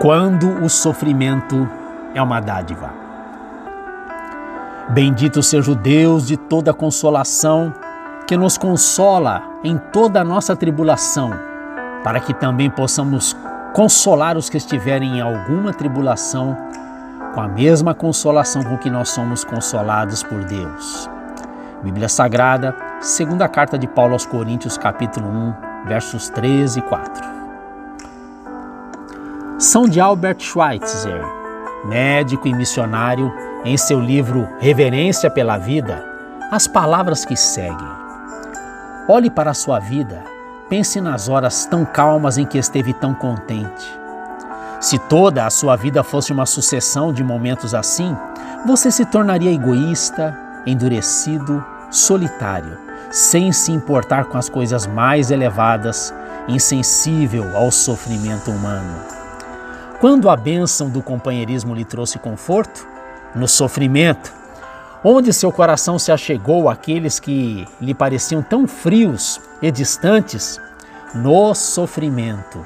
quando o sofrimento é uma dádiva. Bendito seja o Deus de toda consolação, que nos consola em toda a nossa tribulação, para que também possamos consolar os que estiverem em alguma tribulação, com a mesma consolação com que nós somos consolados por Deus. Bíblia Sagrada, segunda carta de Paulo aos Coríntios, capítulo 1, versos 13 e 4. São de Albert Schweitzer, médico e missionário, em seu livro Reverência pela Vida, as palavras que seguem. Olhe para a sua vida, pense nas horas tão calmas em que esteve tão contente. Se toda a sua vida fosse uma sucessão de momentos assim, você se tornaria egoísta, endurecido, solitário, sem se importar com as coisas mais elevadas, insensível ao sofrimento humano. Quando a bênção do companheirismo lhe trouxe conforto? No sofrimento. Onde seu coração se achegou àqueles que lhe pareciam tão frios e distantes? No sofrimento.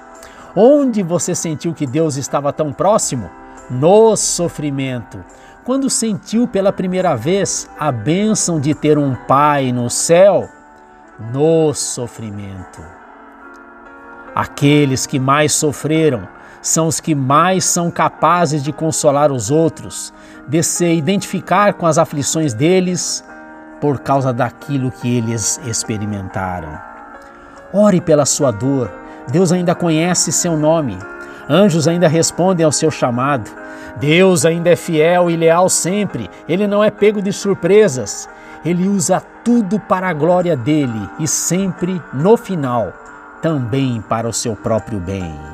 Onde você sentiu que Deus estava tão próximo? No sofrimento. Quando sentiu pela primeira vez a bênção de ter um Pai no céu? No sofrimento. Aqueles que mais sofreram são os que mais são capazes de consolar os outros, de se identificar com as aflições deles por causa daquilo que eles experimentaram. Ore pela sua dor, Deus ainda conhece seu nome, anjos ainda respondem ao seu chamado. Deus ainda é fiel e leal sempre, ele não é pego de surpresas, ele usa tudo para a glória dele e sempre, no final, também para o seu próprio bem.